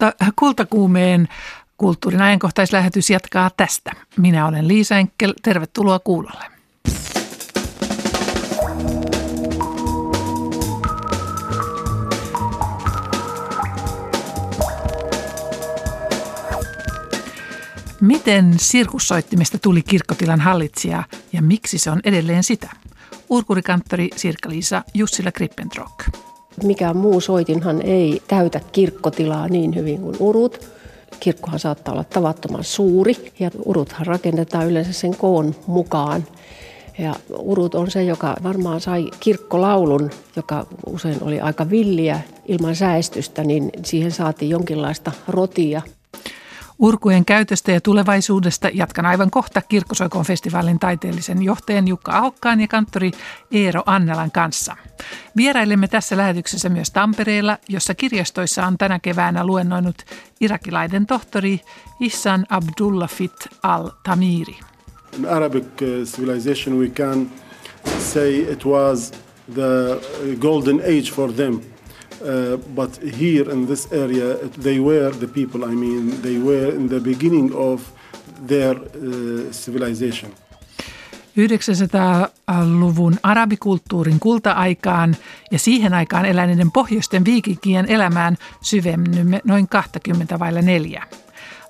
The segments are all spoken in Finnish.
mutta kultakuumeen kulttuurin ajankohtaislähetys jatkaa tästä. Minä olen Liisa Enkel, tervetuloa kuulolle. Miten sirkussoittimesta tuli kirkkotilan hallitsija ja miksi se on edelleen sitä? Urkurikanttori Sirkka-Liisa Jussila Krippentrock. Mikään muu soitinhan ei täytä kirkkotilaa niin hyvin kuin urut. Kirkkohan saattaa olla tavattoman suuri ja uruthan rakennetaan yleensä sen koon mukaan. Ja urut on se, joka varmaan sai kirkkolaulun, joka usein oli aika villiä ilman säästystä, niin siihen saatiin jonkinlaista rotia. Urkujen käytöstä ja tulevaisuudesta jatkan aivan kohta Kirkkosoikon festivaalin taiteellisen johtajan Jukka Ahokkaan ja kanttori Eero Annelan kanssa. Vierailemme tässä lähetyksessä myös Tampereella, jossa kirjastoissa on tänä keväänä luennoinut irakilainen tohtori Issan Abdullah Fit al-Tamiri. In Arabic uh, civilization we can say it was the golden age for them – Uh, but here in this area, they were the people, I mean, they were in the beginning of their uh, civilization. 900-luvun arabikulttuurin kulta-aikaan ja siihen aikaan eläneiden pohjoisten viikinkien elämään syvennymme noin 20 vailla neljä.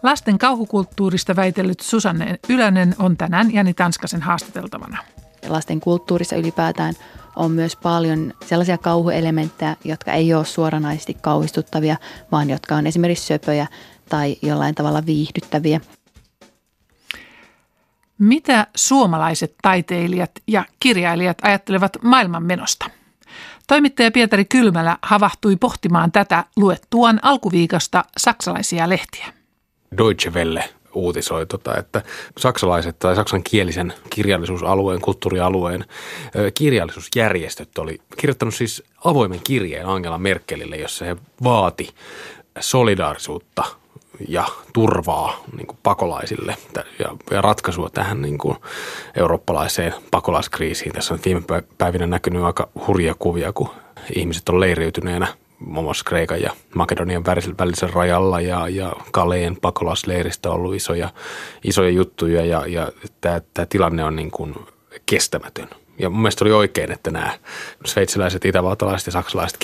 Lasten kauhukulttuurista väitellyt Susanne Ylönen on tänään Jani Tanskasen haastateltavana. Lasten kulttuurissa ylipäätään on myös paljon sellaisia kauhuelementtejä, jotka ei ole suoranaisesti kauhistuttavia, vaan jotka on esimerkiksi söpöjä tai jollain tavalla viihdyttäviä. Mitä suomalaiset taiteilijat ja kirjailijat ajattelevat maailmanmenosta? Toimittaja Pietari Kylmälä havahtui pohtimaan tätä luettuaan alkuviikosta saksalaisia lehtiä. Deutsche Welle uutisoi, tota, että saksalaiset tai saksankielisen kirjallisuusalueen, kulttuurialueen kirjallisuusjärjestöt oli kirjoittanut siis avoimen kirjeen Angela Merkelille, jossa he vaati solidaarisuutta ja turvaa niin kuin pakolaisille ja, ja ratkaisua tähän niin kuin eurooppalaiseen pakolaiskriisiin. Tässä on viime päivinä näkynyt aika hurja kuvia, kun ihmiset on leiriytyneenä muun muassa Kreikan ja Makedonian välisen rajalla ja, ja Kaleen pakolaisleiristä on ollut isoja, isoja juttuja ja, ja tämä, tilanne on niin kuin kestämätön. Ja mun mielestä oli oikein, että nämä sveitsiläiset, itävaltalaiset ja saksalaiset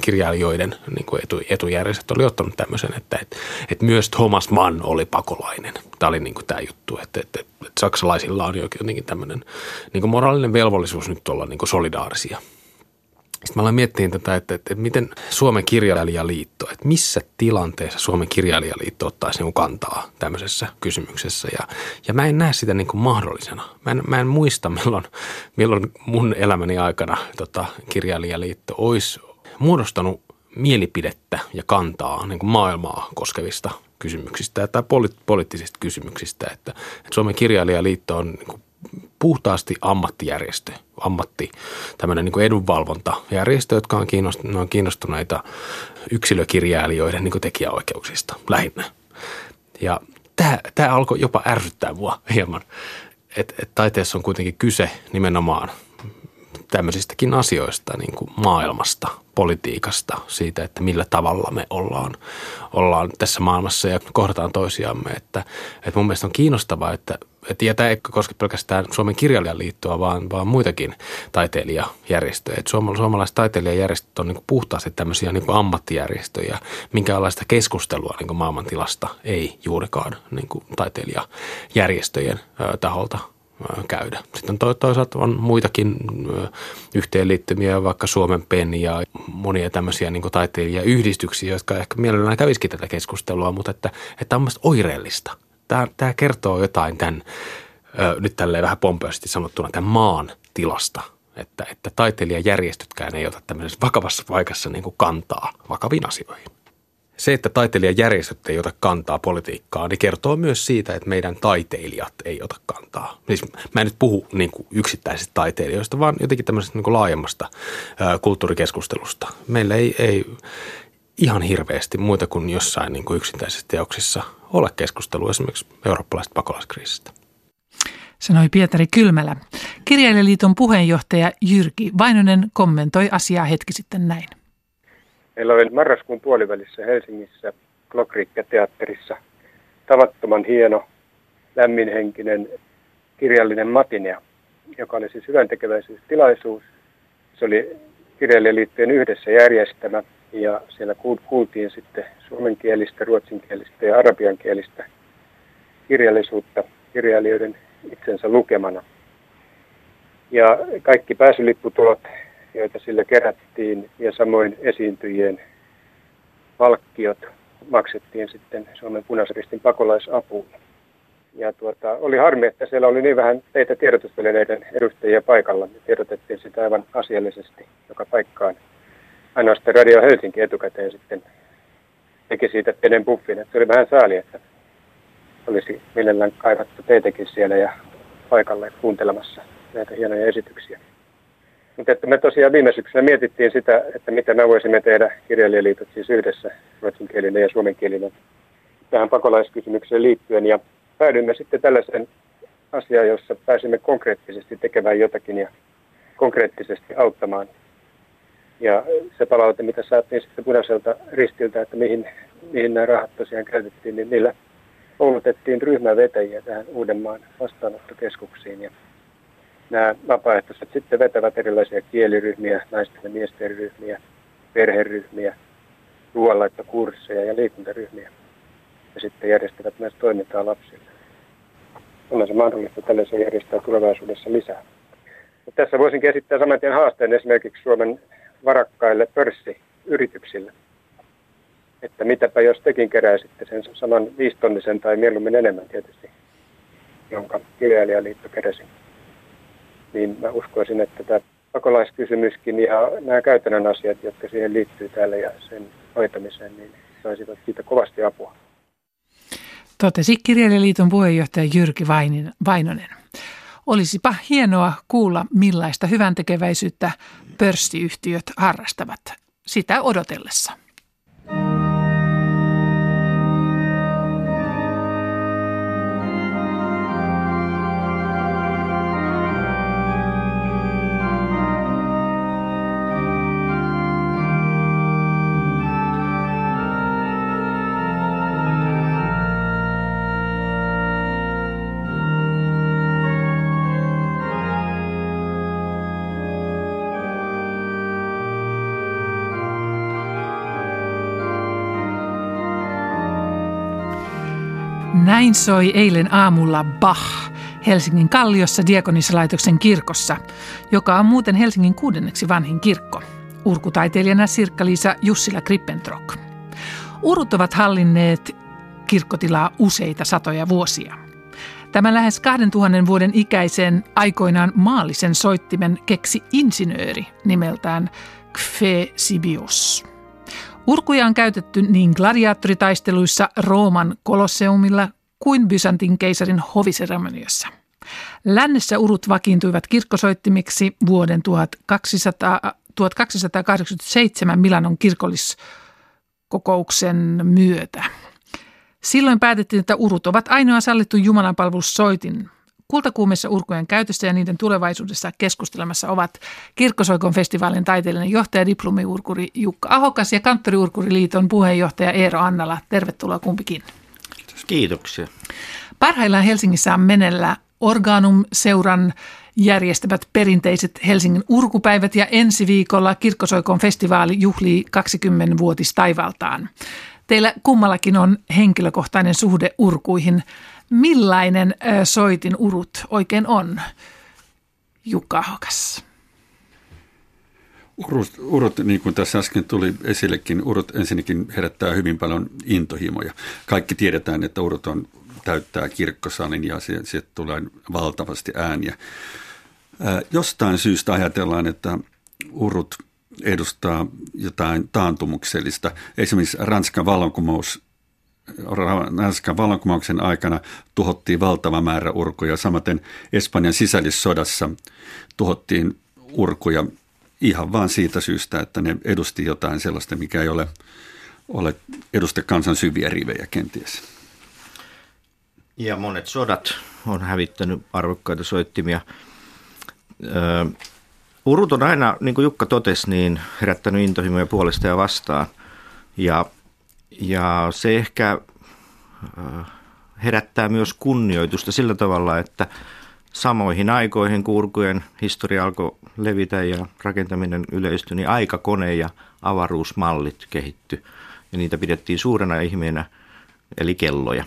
kirjailijoiden niin kuin etu, etujärjestöt oli ottanut tämmöisen, että, että, että myös Thomas Mann oli pakolainen. Tämä oli niin kuin tämä juttu, että, että, että, että saksalaisilla on jotenkin tämmöinen niin kuin moraalinen velvollisuus nyt olla niin kuin solidaarisia – sitten mä aloin miettiä tätä, että, että, että miten Suomen kirjailijaliitto, että missä tilanteessa Suomen kirjailijaliitto ottaisi niin kantaa tämmöisessä kysymyksessä. Ja, ja mä en näe sitä niin kuin mahdollisena. Mä en, mä en muista, milloin, milloin mun elämäni aikana tota, kirjailijaliitto olisi muodostanut mielipidettä ja kantaa niin kuin maailmaa koskevista kysymyksistä tai poli- poliittisista kysymyksistä. Että, että Suomen kirjailijaliitto on niin kuin puhtaasti ammattijärjestö, ammatti, tämmöinen niin edunvalvontajärjestö, jotka on, kiinnostuneita, on kiinnostuneita yksilökirjailijoiden niin tekijäoikeuksista lähinnä. Ja tämä, tämä alkoi jopa ärsyttää mua hieman, että et taiteessa on kuitenkin kyse nimenomaan tämmöisistäkin asioista, niin kuin maailmasta, politiikasta, siitä, että millä tavalla me ollaan, ollaan tässä maailmassa ja kohdataan toisiamme. Että, että mun mielestä on kiinnostavaa, että et, ja tämä ei koske pelkästään Suomen kirjailijaliittoa, vaan, vaan muitakin taiteilijajärjestöjä. Et suomalaiset taiteilijajärjestöt on niin puhtaasti tämmöisiä niin ammattijärjestöjä. Minkälaista keskustelua niin maailmantilasta ei juurikaan niin taiteilijajärjestöjen ö, taholta käydä. Sitten toisaalta on muitakin yhteenliittymiä, vaikka Suomen PEN ja monia tämmöisiä niin taiteilijayhdistyksiä, jotka ehkä mielellään kävisikin tätä keskustelua, mutta että, että on oireellista – tämä, tämä kertoo jotain tämän, nyt tälleen vähän pompeasti sanottuna, tämän maan tilasta. Että, että taiteilijajärjestötkään ei ota tämmöisessä vakavassa paikassa niin kantaa vakaviin asioihin. Se, että taiteilijajärjestöt ei ota kantaa politiikkaan, niin kertoo myös siitä, että meidän taiteilijat ei ota kantaa. Siis mä en nyt puhu niin kuin yksittäisistä taiteilijoista, vaan jotenkin tämmöisestä niin kuin laajemmasta kulttuurikeskustelusta. Meillä ei, ei ihan hirveästi muita kuin jossain niin kuin yksittäisissä teoksissa ole keskustelua esimerkiksi eurooppalaisesta pakolaiskriisistä. Sanoi Pietari Kylmälä. Kirjailijaliiton puheenjohtaja Jyrki Vainonen kommentoi asiaa hetki sitten näin. Meillä oli marraskuun puolivälissä Helsingissä Glokrikke-teatterissa tavattoman hieno, lämminhenkinen kirjallinen matinea, joka oli siis hyvän tekeväisyystilaisuus. Se oli kirjailijaliittojen yhdessä järjestämä ja siellä kuultiin sitten suomenkielistä, ruotsinkielistä ja arabiankielistä kirjallisuutta kirjailijoiden itsensä lukemana. Ja kaikki pääsylipputulot, joita sille kerättiin ja samoin esiintyjien palkkiot maksettiin sitten Suomen punaisristin pakolaisapuun. Ja tuota, oli harmi, että siellä oli niin vähän teitä tiedotusvälineiden edustajia paikalla. Me tiedotettiin sitä aivan asiallisesti joka paikkaan. Ainoastaan Radio Helsinki etukäteen sitten teki siitä pienen buffin. Että se oli vähän sääli, että olisi mielellään kaivattu teitäkin siellä ja paikalle kuuntelemassa näitä hienoja esityksiä. Mutta että me tosiaan viime syksynä mietittiin sitä, että mitä me voisimme tehdä kirjailijaliitot siis yhdessä ruotsinkielinen ja suomenkielinen tähän pakolaiskysymykseen liittyen. Ja päädyimme sitten tällaiseen asiaan, jossa pääsimme konkreettisesti tekemään jotakin ja konkreettisesti auttamaan. Ja se palaute, mitä saatiin sitten punaiselta ristiltä, että mihin, mihin nämä rahat tosiaan käytettiin, niin niillä koulutettiin ryhmävetäjiä tähän Uudenmaan vastaanottokeskuksiin. Ja nämä vapaaehtoiset sitten vetävät erilaisia kieliryhmiä, naisten ja miesten ryhmiä, perheryhmiä, ruoanlaittokursseja ja liikuntaryhmiä. Ja sitten järjestävät myös toimintaa lapsille. On se mahdollista tällaisia järjestää tulevaisuudessa lisää. Mutta tässä voisin esittää saman tien haasteen esimerkiksi Suomen varakkaille pörssiyrityksille. Että mitäpä jos tekin keräisitte sen saman viistonnisen tai mieluummin enemmän tietysti, jonka kirjailijaliitto keräsi niin mä uskoisin, että tämä pakolaiskysymyskin ja nämä käytännön asiat, jotka siihen liittyy täällä ja sen hoitamiseen, niin saisivat siitä kovasti apua. Totesi Kirjailijaliiton puheenjohtaja Jyrki Vainonen. Olisipa hienoa kuulla, millaista hyvän tekeväisyyttä pörssiyhtiöt harrastavat sitä odotellessa. Näin soi eilen aamulla Bach Helsingin Kalliossa Diakonissalaitoksen kirkossa, joka on muuten Helsingin kuudenneksi vanhin kirkko. Urkutaiteilijana Sirkka-Liisa Jussila Krippentrok. Urut ovat hallinneet kirkkotilaa useita satoja vuosia. Tämän lähes 2000 vuoden ikäisen aikoinaan maallisen soittimen keksi insinööri nimeltään Kfe Sibios. Urkuja on käytetty niin gladiaattoritaisteluissa Rooman kolosseumilla kuin Byzantin keisarin hoviseremoniossa. Lännessä urut vakiintuivat kirkkosoittimiksi vuoden 1200, 1287 Milanon kirkolliskokouksen myötä. Silloin päätettiin, että urut ovat ainoa sallittu jumalanpalvelussoitin Kultakuumessa urkujen käytössä ja niiden tulevaisuudessa keskustelemassa ovat Kirkkosoikon festivaalin taiteellinen johtaja, diplomiurkuri Jukka Ahokas ja Kanttoriurkuriliiton puheenjohtaja Eero Annala. Tervetuloa kumpikin. Kiitos. Kiitoksia. Parhaillaan Helsingissä on menellä Organum-seuran järjestävät perinteiset Helsingin urkupäivät ja ensi viikolla Kirkkosoikon festivaali juhlii 20-vuotis taivaltaan. Teillä kummallakin on henkilökohtainen suhde urkuihin. Millainen soitin urut oikein on, Jukka Hokas? Urut, urut, niin kuin tässä äsken tuli esillekin, urut ensinnäkin herättää hyvin paljon intohimoja. Kaikki tiedetään, että urut on, täyttää kirkkosalin ja se, se tulee valtavasti ääniä. Ää, jostain syystä ajatellaan, että urut edustaa jotain taantumuksellista. Esimerkiksi Ranskan vallankumous Ranskan vallankumouksen aikana tuhottiin valtava määrä urkuja. Samaten Espanjan sisällissodassa tuhottiin urkuja ihan vain siitä syystä, että ne edusti jotain sellaista, mikä ei ole, ole edusta kansan syviä rivejä kenties. Ja monet sodat on hävittänyt arvokkaita soittimia. Ö, urut on aina, niin kuin Jukka totesi, niin herättänyt intohimoja puolesta ja vastaan. Ja Ja se ehkä herättää myös kunnioitusta sillä tavalla, että samoihin aikoihin kurkujen historia alkoi levitä ja rakentaminen yleistyi, niin aikakone ja avaruusmallit kehitty ja niitä pidettiin suurena ihmeenä, eli kelloja.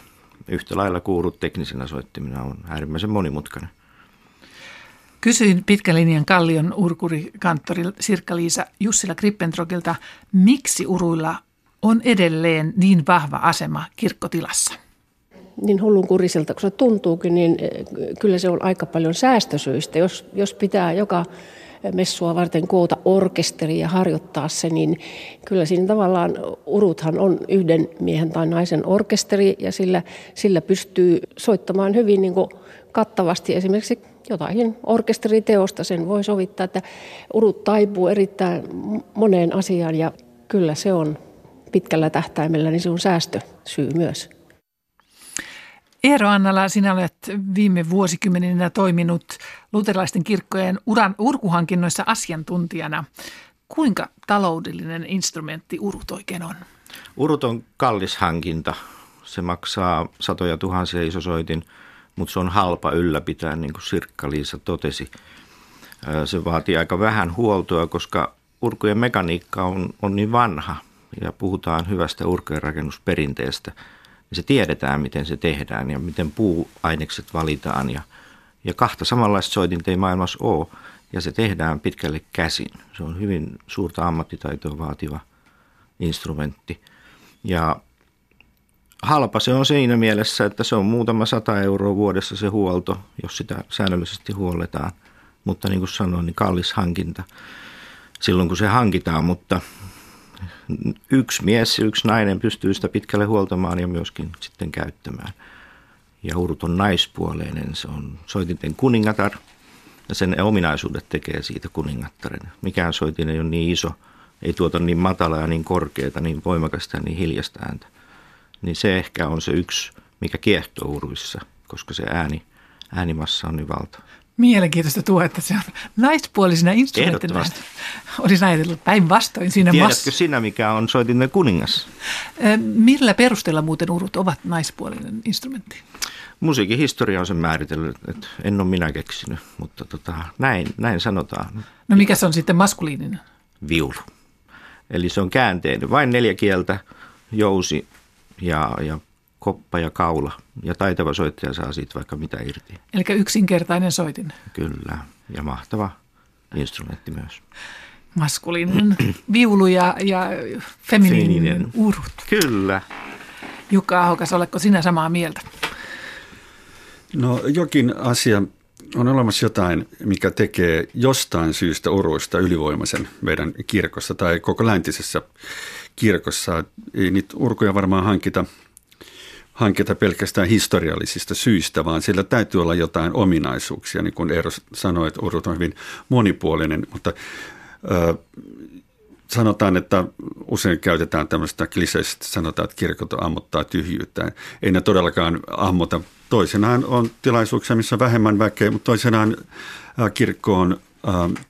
Yhtä lailla kuurut teknisenä soittimina on äärimmäisen monimutkainen. Kysyin pitkälinjan Kallion urkurikanttori Sirkka-Liisa Jussila Krippentrogilta, miksi uruilla on edelleen niin vahva asema kirkkotilassa? Niin hullun kuriselta kun se tuntuukin, niin eh, kyllä se on aika paljon säästösyistä. Jos, jos pitää joka messua varten koota orkesteri ja harjoittaa se, niin kyllä siinä tavallaan uruthan on yhden miehen tai naisen orkesteri ja sillä, sillä pystyy soittamaan hyvin niin kuin kattavasti esimerkiksi jotain orkesteriteosta sen voi sovittaa, että urut taipuu erittäin moneen asiaan ja kyllä se on pitkällä tähtäimellä, niin se on säästösyy myös. Eero Annala, sinä olet viime vuosikymmeninä toiminut luterilaisten kirkkojen uran urkuhankinnoissa asiantuntijana. Kuinka taloudellinen instrumentti urut oikein on? Urut on kallis hankinta. Se maksaa satoja tuhansia isosoitin, mutta se on halpa ylläpitää, niin kuin Sirkka-Liisa totesi. Se vaatii aika vähän huoltoa, koska urkujen mekaniikka on, on niin vanha ja puhutaan hyvästä urkujen rakennusperinteestä – niin se tiedetään, miten se tehdään ja miten puuainekset valitaan. Ja, ja kahta samanlaista soitinta ei maailmassa ole, ja se tehdään pitkälle käsin. Se on hyvin suurta ammattitaitoa vaativa instrumentti. Ja halpa se on siinä mielessä, että se on muutama sata euroa vuodessa se huolto, jos sitä säännöllisesti huolletaan. Mutta niin kuin sanoin, niin kallis hankinta silloin kun se hankitaan, mutta yksi mies yksi nainen pystyy sitä pitkälle huoltamaan ja myöskin sitten käyttämään. Ja urut on naispuoleinen, se on soitinten kuningatar ja sen ominaisuudet tekee siitä kuningattaren. Mikään soitin ei ole niin iso, ei tuota niin matalaa ja niin korkeata, niin voimakasta ja niin hiljasta ääntä. Niin se ehkä on se yksi, mikä kiehtoo uruissa, koska se ääni, äänimassa on niin valtava. Mielenkiintoista tuo, että se on naispuolisena instrumenttina. Olisin ajatellut päinvastoin siinä Tiedätkö mass... sinä, mikä on soitinten kuningas? Millä perusteella muuten urut ovat naispuolinen instrumentti? Musiikin historia on sen määritellyt, että en ole minä keksinyt, mutta tota, näin, näin sanotaan. No mikä se on sitten maskuliininen? Viulu. Eli se on käänteinen, vain neljä kieltä, jousi ja, ja koppa ja kaula. Ja taitava soittaja saa siitä vaikka mitä irti. Eli yksinkertainen soitin. Kyllä, ja mahtava instrumentti myös. Maskuliininen viulu ja, ja feminiininen urut. Kyllä. Jukka Ahokas, oletko sinä samaa mieltä? No jokin asia, on olemassa jotain, mikä tekee jostain syystä uruista ylivoimaisen meidän kirkossa tai koko läntisessä kirkossa. Ei niitä urkuja varmaan hankita hankita pelkästään historiallisista syistä, vaan sillä täytyy olla jotain ominaisuuksia. Niin kuin Eero sanoi, että urut on hyvin monipuolinen, mutta ö, sanotaan, että usein käytetään tämmöistä kliseistä, sanotaan, että kirkot ammuttaa tyhjyyttä. Ei ne todellakaan ammuta. Toisenaan on tilaisuuksia, missä on vähemmän väkeä, mutta toisenaan kirkko on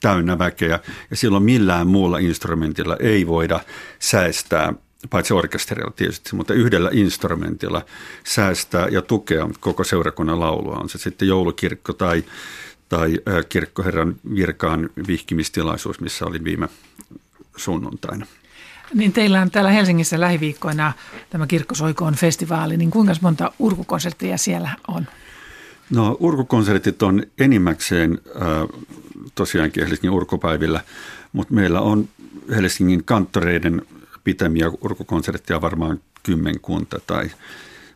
täynnä väkeä ja silloin millään muulla instrumentilla ei voida säästää paitsi orkesterilla tietysti, mutta yhdellä instrumentilla säästää ja tukea koko seurakunnan laulua. On se sitten joulukirkko tai, tai kirkkoherran virkaan vihkimistilaisuus, missä olin viime sunnuntaina. Niin teillä on täällä Helsingissä lähiviikkoina tämä Kirkkosoikoon festivaali, niin kuinka monta urkukonserttia siellä on? No urkukonsertit on enimmäkseen äh, tosiaankin Helsingin urkupäivillä, mutta meillä on Helsingin kanttoreiden pitämiä urkukonsertteja varmaan kymmenkunta tai,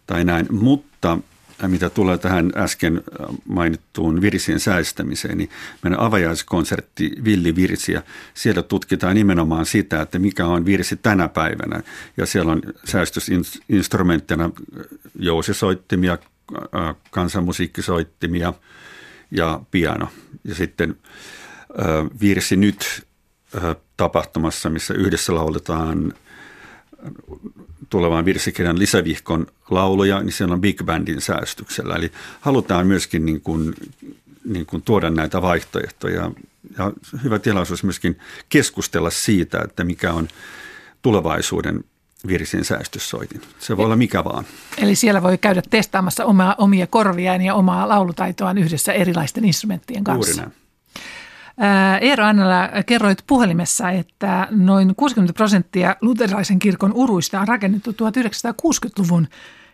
tai näin. Mutta äh, mitä tulee tähän äsken äh, mainittuun virsien säästämiseen, niin meidän avajaiskonsertti Villi Virsiä, siellä tutkitaan nimenomaan sitä, että mikä on virsi tänä päivänä. Ja siellä on säästysinstrumenttina äh, jousisoittimia, kansanmusiikkisoittimia ja piano. Ja sitten virsi nyt tapahtumassa, missä yhdessä lauletaan tulevan virsikirjan lisävihkon lauluja, niin siellä on big bandin säästyksellä. Eli halutaan myöskin niin kuin, niin kuin tuoda näitä vaihtoehtoja ja hyvä tilaisuus myöskin keskustella siitä, että mikä on tulevaisuuden Virsin säästyssoitin. Se voi olla mikä vaan. Eli siellä voi käydä testaamassa omaa, omia korviaan ja omaa laulutaitoaan yhdessä erilaisten instrumenttien kanssa. Juuri näin. Eero Annala, kerroit puhelimessa, että noin 60 prosenttia luterilaisen kirkon uruista on rakennettu 1960-luvun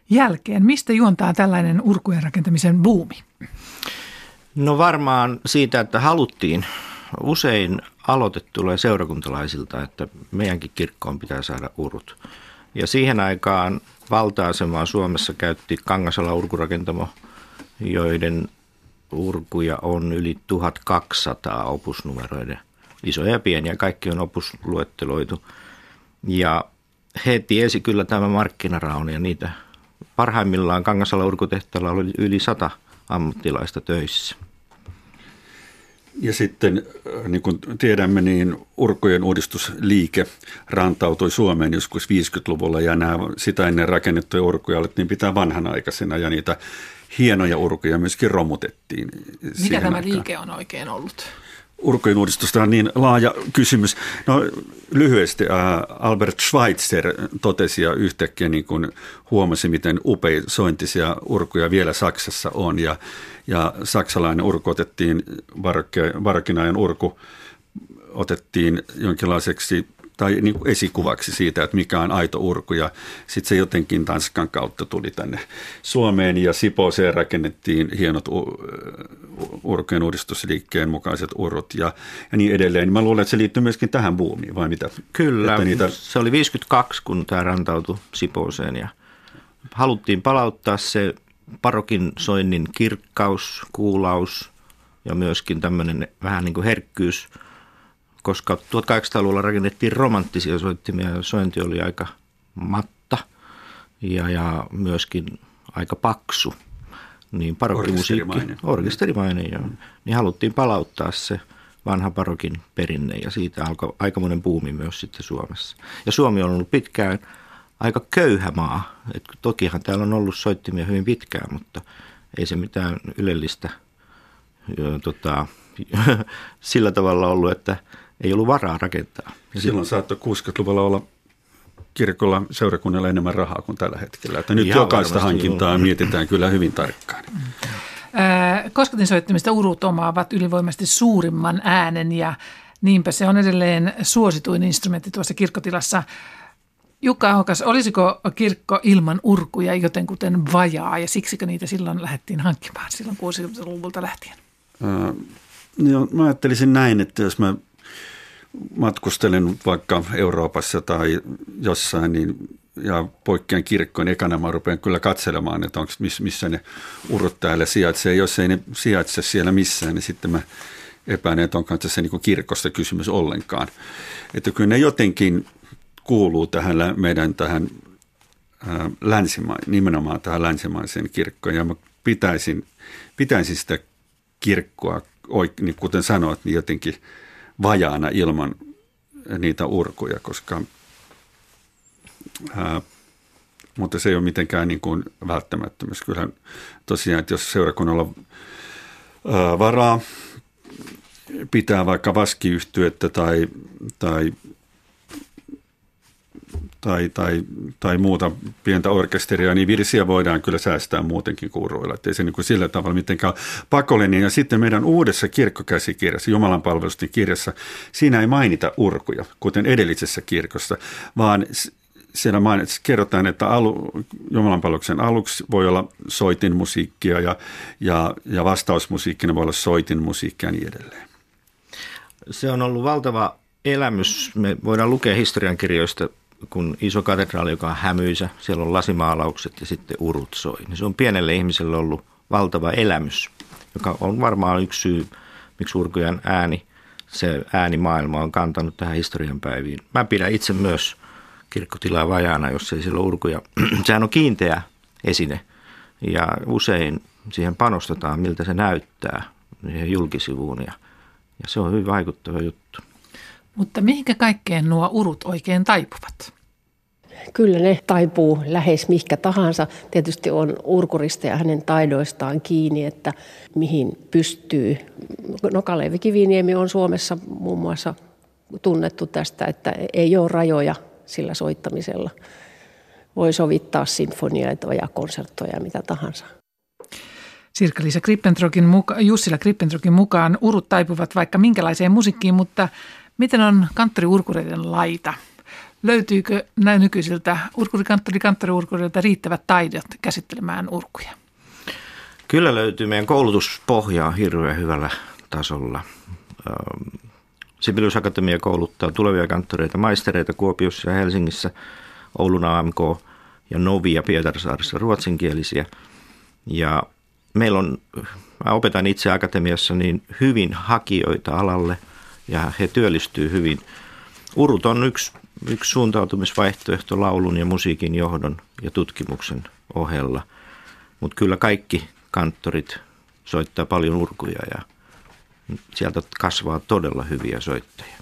jälkeen. Mistä juontaa tällainen urkujen rakentamisen buumi? No varmaan siitä, että haluttiin. Usein aloite tulee seurakuntalaisilta, että meidänkin kirkkoon pitää saada urut. Ja siihen aikaan valta-asemaa Suomessa käytti Kangasala urkurakentamo, joiden urkuja on yli 1200 opusnumeroiden. Isoja ja pieniä, kaikki on opusluetteloitu. Ja he tiesi kyllä tämä markkinaraun ja niitä parhaimmillaan Kangasala urkutehtaalla oli yli sata ammattilaista töissä. Ja sitten, äh, niin kuin tiedämme, niin urkojen uudistusliike rantautui Suomeen joskus 50-luvulla ja nämä sitä ennen rakennettuja urkuja alettiin pitää vanhanaikaisena ja niitä hienoja urkuja myöskin romutettiin. Mikä tämä aikaan. liike on oikein ollut? Urkojen uudistusta on niin laaja kysymys. No lyhyesti äh, Albert Schweitzer totesi ja yhtäkkiä niin kuin huomasi, miten sointisia urkuja vielä Saksassa on ja, ja saksalainen urku otettiin, barokin ajan urku otettiin jonkinlaiseksi tai niin kuin esikuvaksi siitä, että mikä on aito urku. Ja sitten se jotenkin Tanskan kautta tuli tänne Suomeen ja Sipooseen rakennettiin hienot urkojen uudistusliikkeen mukaiset urut ja, ja niin edelleen. Mä luulen, että se liittyy myöskin tähän buumiin, vai mitä? Kyllä, että niitä... se oli 52, kun tämä rantautui Sipooseen ja haluttiin palauttaa se parokin soinnin kirkkaus, kuulaus ja myöskin tämmöinen vähän niin kuin herkkyys – koska 1800-luvulla rakennettiin romanttisia soittimia ja sointi oli aika matta ja, ja myöskin aika paksu. Niin parokkimusiikki, orkesterimainen, joo. Niin haluttiin palauttaa se vanha parokin perinne ja siitä alkoi aikamoinen puumi myös sitten Suomessa. Ja Suomi on ollut pitkään aika köyhä maa. Et tokihan täällä on ollut soittimia hyvin pitkään, mutta ei se mitään ylellistä jo, tota, sillä tavalla ollut, että ei ollut varaa rakentaa. Ja silloin saattoi 60-luvulla olla kirkolla seurakunnalla enemmän rahaa kuin tällä hetkellä. Että nyt Ihan jokaista hankintaa joo. mietitään kyllä hyvin tarkkaan. Kosketin soittimista urut omaavat ylivoimaisesti suurimman äänen ja niinpä se on edelleen suosituin instrumentti tuossa kirkkotilassa. Jukka Ahokas, olisiko kirkko ilman urkuja jotenkuten vajaa ja siksikö niitä silloin lähdettiin hankkimaan silloin 60-luvulta lähtien? Äh, no, mä ajattelisin näin, että jos mä matkustelen vaikka Euroopassa tai jossain, niin ja poikkean kirkkoon, niin ekana mä rupean kyllä katselemaan, että onko, missä ne urut täällä sijaitsee. Jos ei ne sijaitse siellä missään, niin sitten mä epäilen, että onko se niin kirkosta kysymys ollenkaan. Että kyllä ne jotenkin kuuluu tähän meidän tähän länsimaan, nimenomaan tähän länsimaiseen kirkkoon. Ja mä pitäisin, pitäisin sitä kirkkoa, niin kuten sanoit, niin jotenkin – vajaana ilman niitä urkuja, koska ää, mutta se ei ole mitenkään niin kuin välttämättömyys. Kyllähän tosiaan, että jos seurakunnalla ää, varaa pitää vaikka vaskiyhtyettä tai, tai tai, tai, tai muuta pientä orkesteria, niin virsiä voidaan kyllä säästää muutenkin kuuruilla. Että ei se niin kuin sillä tavalla mitenkään pakollinen. Ja sitten meidän uudessa kirkkokäsikirjassa, Jumalan palvelusten kirjassa, siinä ei mainita urkuja, kuten edellisessä kirkossa, vaan siellä mainit, kerrotaan, että alu, Jumalanpalveluksen aluksi voi olla soitinmusiikkia ja, ja, ja vastausmusiikkina voi olla soitinmusiikkia ja niin edelleen. Se on ollut valtava elämys. Me voidaan lukea historiankirjoista kun iso katedraali, joka on hämyisä, siellä on lasimaalaukset ja sitten urut soi. Niin se on pienelle ihmiselle ollut valtava elämys, joka on varmaan yksi syy, miksi urkujan ääni, se äänimaailma on kantanut tähän historian päiviin. Mä pidän itse myös kirkkotilaa vajaana, jos ei sillä urkuja. Sehän on kiinteä esine ja usein siihen panostetaan, miltä se näyttää siihen julkisivuun ja, ja se on hyvin vaikuttava juttu. Mutta mihinkä kaikkeen nuo urut oikein taipuvat? Kyllä ne taipuu lähes mihinkä tahansa. Tietysti on urkurista ja hänen taidoistaan kiinni, että mihin pystyy. No Kalevi Kiviniemi on Suomessa muun muassa tunnettu tästä, että ei ole rajoja sillä soittamisella. Voi sovittaa sinfonioita ja konserttoja mitä tahansa. Sirkka-Liisa Krippentrokin muka, Jussila Krippentrokin mukaan urut taipuvat vaikka minkälaiseen musiikkiin, mutta miten on kanttoriurkureiden laita? Löytyykö näin nykyisiltä urkurikanttori kanttoriurkureilta riittävät taidot käsittelemään urkuja? Kyllä löytyy. Meidän koulutuspohja on hirveän hyvällä tasolla. Sibelius Akatemia kouluttaa tulevia kanttoreita, maistereita Kuopiossa ja Helsingissä, Oulun AMK ja Novia Pietarsaarissa ruotsinkielisiä. Ja meillä on, mä opetan itse akatemiassa niin hyvin hakijoita alalle ja he työllistyy hyvin. Urut on yksi, yksi suuntautumisvaihtoehto laulun ja musiikin johdon ja tutkimuksen ohella. Mutta kyllä kaikki kanttorit soittaa paljon urkuja ja sieltä kasvaa todella hyviä soittajia.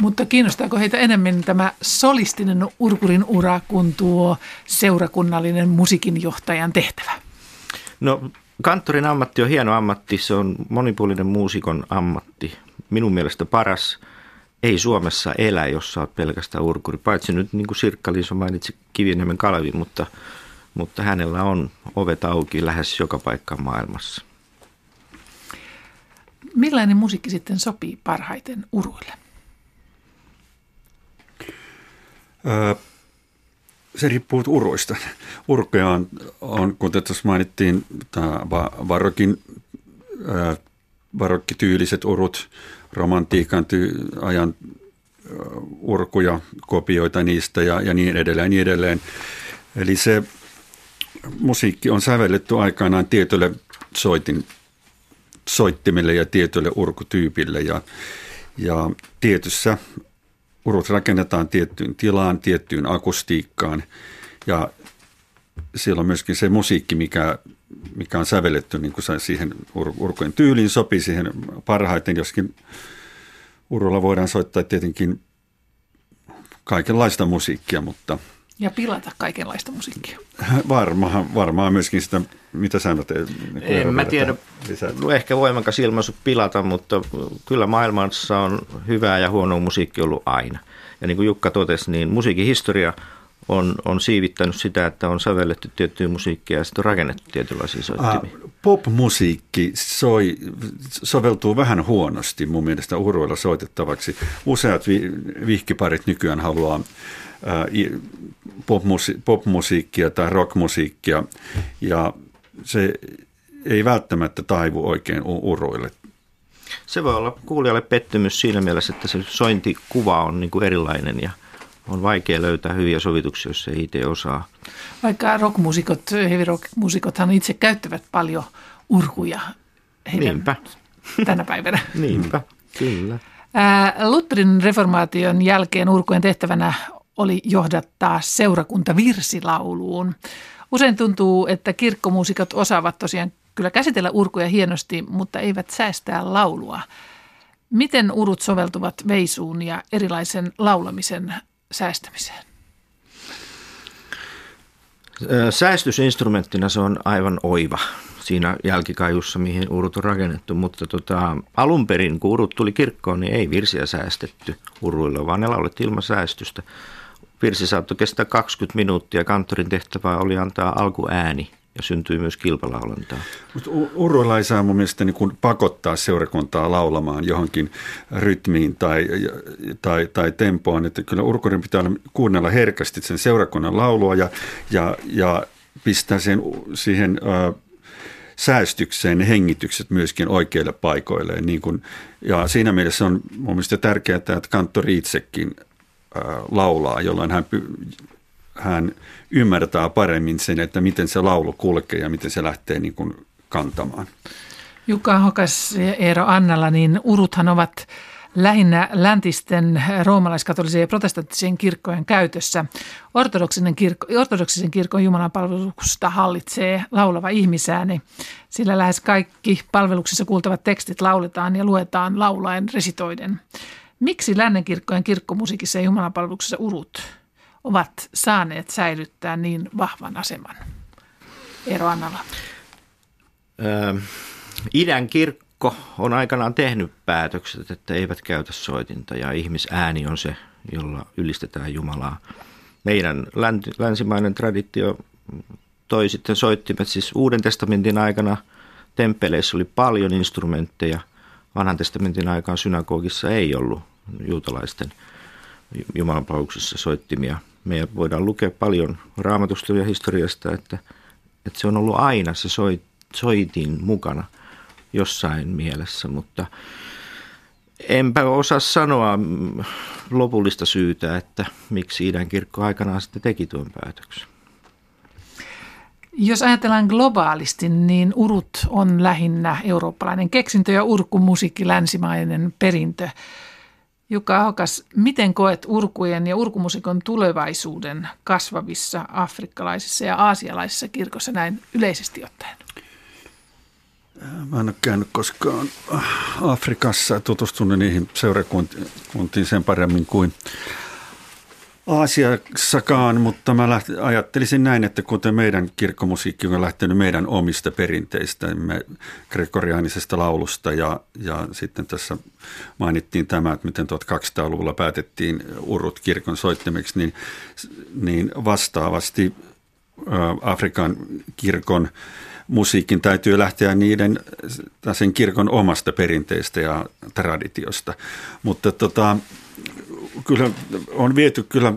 Mutta kiinnostaako heitä enemmän tämä solistinen urkurin ura kuin tuo seurakunnallinen musiikinjohtajan tehtävä? No kanttorin ammatti on hieno ammatti, se on monipuolinen muusikon ammatti. Minun mielestä paras ei Suomessa elä, jos sä oot pelkästään urkuri. Paitsi nyt niin kuin Sirkka-Liisa mainitsi Kiviniemen Kalevi, mutta, mutta hänellä on ovet auki lähes joka paikka maailmassa. Millainen musiikki sitten sopii parhaiten uruille? Öö, se riippuu uruista. Urkeja on, on kuten tuossa mainittiin, tämä barokin, ää, barokkityyliset urut, romantiikan ty- ajan urkuja, kopioita niistä ja, ja niin edelleen, niin edelleen. Eli se musiikki on sävelletty aikanaan tietylle soitin, soittimelle ja tietylle urkutyypille ja, ja tietyssä urut rakennetaan tiettyyn tilaan, tiettyyn akustiikkaan ja siellä on myöskin se musiikki, mikä, mikä on sävelletty niin kuin siihen ur, urkojen tyyliin, sopii siihen parhaiten, joskin urulla voidaan soittaa tietenkin kaikenlaista musiikkia, mutta – ja pilata kaikenlaista musiikkia. Varmaan, varmaan myöskin sitä, mitä sä teet. Niin en mä tiedä, no ehkä voimakas ilmaisu pilata, mutta kyllä maailmassa on hyvää ja huonoa musiikki ollut aina. Ja niin kuin Jukka totesi, niin musiikin historia on, on siivittänyt sitä, että on sävelletty tiettyä musiikkia ja sitten on rakennettu tietynlaisia soittimia. Uh, pop-musiikki soi, soveltuu vähän huonosti mun mielestä uruilla soitettavaksi. Useat vi, vihkiparit nykyään haluaa popmusi- popmusiikkia tai rockmusiikkia ja se ei välttämättä taivu oikein uruille. Se voi olla kuulijalle pettymys siinä mielessä, että se sointikuva on niin kuin erilainen ja on vaikea löytää hyviä sovituksia, jos ei itse osaa. Vaikka rockmusikot, heavy rockmusikothan itse käyttävät paljon urkuja Niinpä. tänä päivänä. Niinpä, kyllä. Lutherin reformaation jälkeen urkujen tehtävänä oli johdattaa seurakunta virsilauluun. Usein tuntuu, että kirkkomuusikot osaavat tosiaan kyllä käsitellä urkuja hienosti, mutta eivät säästää laulua. Miten urut soveltuvat veisuun ja erilaisen laulamisen säästämiseen? Säästysinstrumenttina se on aivan oiva siinä jälkikajussa, mihin urut on rakennettu, mutta tota, alun perin, kun urut tuli kirkkoon, niin ei virsiä säästetty uruilla, vaan ne laulettiin ilman säästystä. Virsi saattoi kestää 20 minuuttia. Kanttorin tehtävä oli antaa alkuääni ja syntyi myös kilpalaulantaa. Mutta uruilla ei saa mun mielestä niin pakottaa seurakuntaa laulamaan johonkin rytmiin tai, tai, tai tempoon. Että kyllä urkurin pitää kuunnella herkästi sen seurakunnan laulua ja, ja, ja pistää sen, siihen äh, säästykseen ne hengitykset myöskin oikeille paikoille. Niin kun, ja siinä mielessä on mun mielestä tärkeää, että kanttori itsekin laulaa, jolloin hän, hän ymmärtää paremmin sen, että miten se laulu kulkee ja miten se lähtee niin kuin kantamaan. Jukka Hokas ja Eero Annalla, niin uruthan ovat lähinnä läntisten roomalaiskatolisen ja protestanttisen kirkkojen käytössä. Ortodoksinen kirkko, ortodoksisen kirkon Jumalan palveluksesta hallitsee laulava ihmisääni, sillä lähes kaikki palveluksissa kuultavat tekstit lauletaan ja luetaan laulaen resitoiden. Miksi lännenkirkkojen kirkkomusiikissa ja jumalanpalveluksessa urut ovat saaneet säilyttää niin vahvan aseman? Eero Annala. Idän kirkko on aikanaan tehnyt päätökset, että eivät käytä soitinta ja ihmisääni on se, jolla ylistetään Jumalaa. Meidän länsimainen traditio toi sitten soittimet, siis Uuden testamentin aikana temppeleissä oli paljon instrumentteja. Vanhan testamentin aikaan synagogissa ei ollut juutalaisten jumalanpalveluksissa soittimia. Me voidaan lukea paljon raamatusta ja historiasta, että, että se on ollut aina se soit, soitin mukana jossain mielessä, mutta enpä osaa sanoa lopullista syytä, että miksi idän kirkko aikanaan sitten teki tuon päätöksen. Jos ajatellaan globaalisti, niin urut on lähinnä eurooppalainen keksintö ja urkumusiikki länsimainen perintö. Jukka Ahokas, miten koet urkujen ja urkumusikon tulevaisuuden kasvavissa afrikkalaisissa ja aasialaisissa kirkossa näin yleisesti ottaen? Mä en ole käynyt koskaan Afrikassa tutustunut niihin seurakuntiin sen paremmin kuin Aasiassakaan, mutta mä läht, ajattelisin näin, että kuten meidän kirkkomusiikki on lähtenyt meidän omista perinteistä, me gregoriaanisesta laulusta ja, ja sitten tässä mainittiin tämä, että miten 1200-luvulla päätettiin urut kirkon soittimiksi, niin, niin vastaavasti Afrikan kirkon musiikin täytyy lähteä niiden sen kirkon omasta perinteistä ja traditiosta. Mutta tota, kyllä on viety kyllä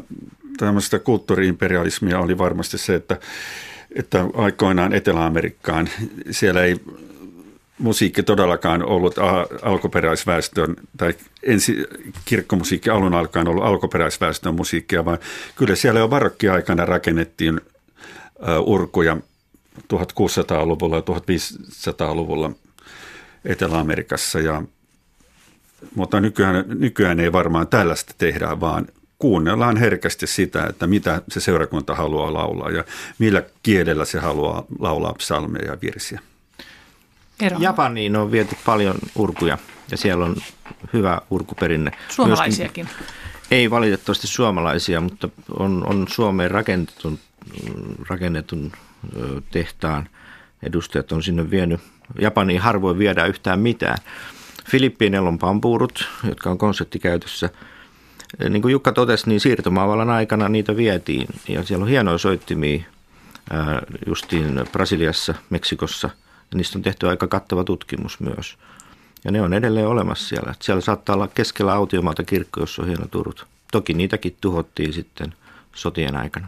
tämmöistä kulttuuriimperialismia oli varmasti se, että, että aikoinaan Etelä-Amerikkaan siellä ei musiikki todellakaan ollut alkuperäisväestön tai ensi kirkkomusiikki alun alkaen ollut alkuperäisväestön musiikkia, vaan kyllä siellä jo barokkiaikana rakennettiin urkuja 1600-luvulla ja 1500-luvulla Etelä-Amerikassa ja mutta nykyään, nykyään ei varmaan tällaista tehdä, vaan kuunnellaan herkästi sitä, että mitä se seurakunta haluaa laulaa ja millä kielellä se haluaa laulaa psalmeja ja virsiä. Ero. Japaniin on viety paljon urkuja ja siellä on hyvä urkuperinne. Suomalaisiakin? Myöskin, ei valitettavasti suomalaisia, mutta on, on Suomeen rakennetun, rakennetun tehtaan edustajat on sinne vienyt. Japaniin harvoin viedään yhtään mitään. Filippiineillä on pampuurut, jotka on konseptikäytössä. Niin kuin Jukka totesi, niin siirtomaavallan aikana niitä vietiin ja siellä on hienoja soittimia justiin Brasiliassa, Meksikossa. Ja niistä on tehty aika kattava tutkimus myös. Ja ne on edelleen olemassa siellä. Siellä saattaa olla keskellä autiomaata kirkko, jossa on hienot urut. Toki niitäkin tuhottiin sitten sotien aikana.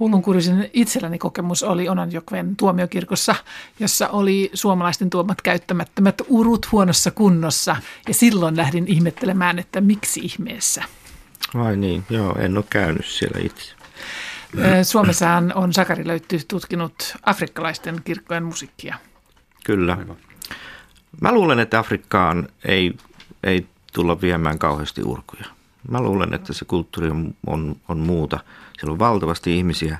Hullunkurisen itselläni kokemus oli Onanjokven tuomiokirkossa, jossa oli suomalaisten tuomat käyttämättömät urut huonossa kunnossa. Ja silloin lähdin ihmettelemään, että miksi ihmeessä. Vai niin, joo, en ole käynyt siellä itse. Suomessahan on Sakari löytyy tutkinut afrikkalaisten kirkkojen musiikkia. Kyllä. Mä luulen, että Afrikkaan ei, ei tulla viemään kauheasti urkuja. Mä luulen, että se kulttuuri on, on, on muuta. Siellä on valtavasti ihmisiä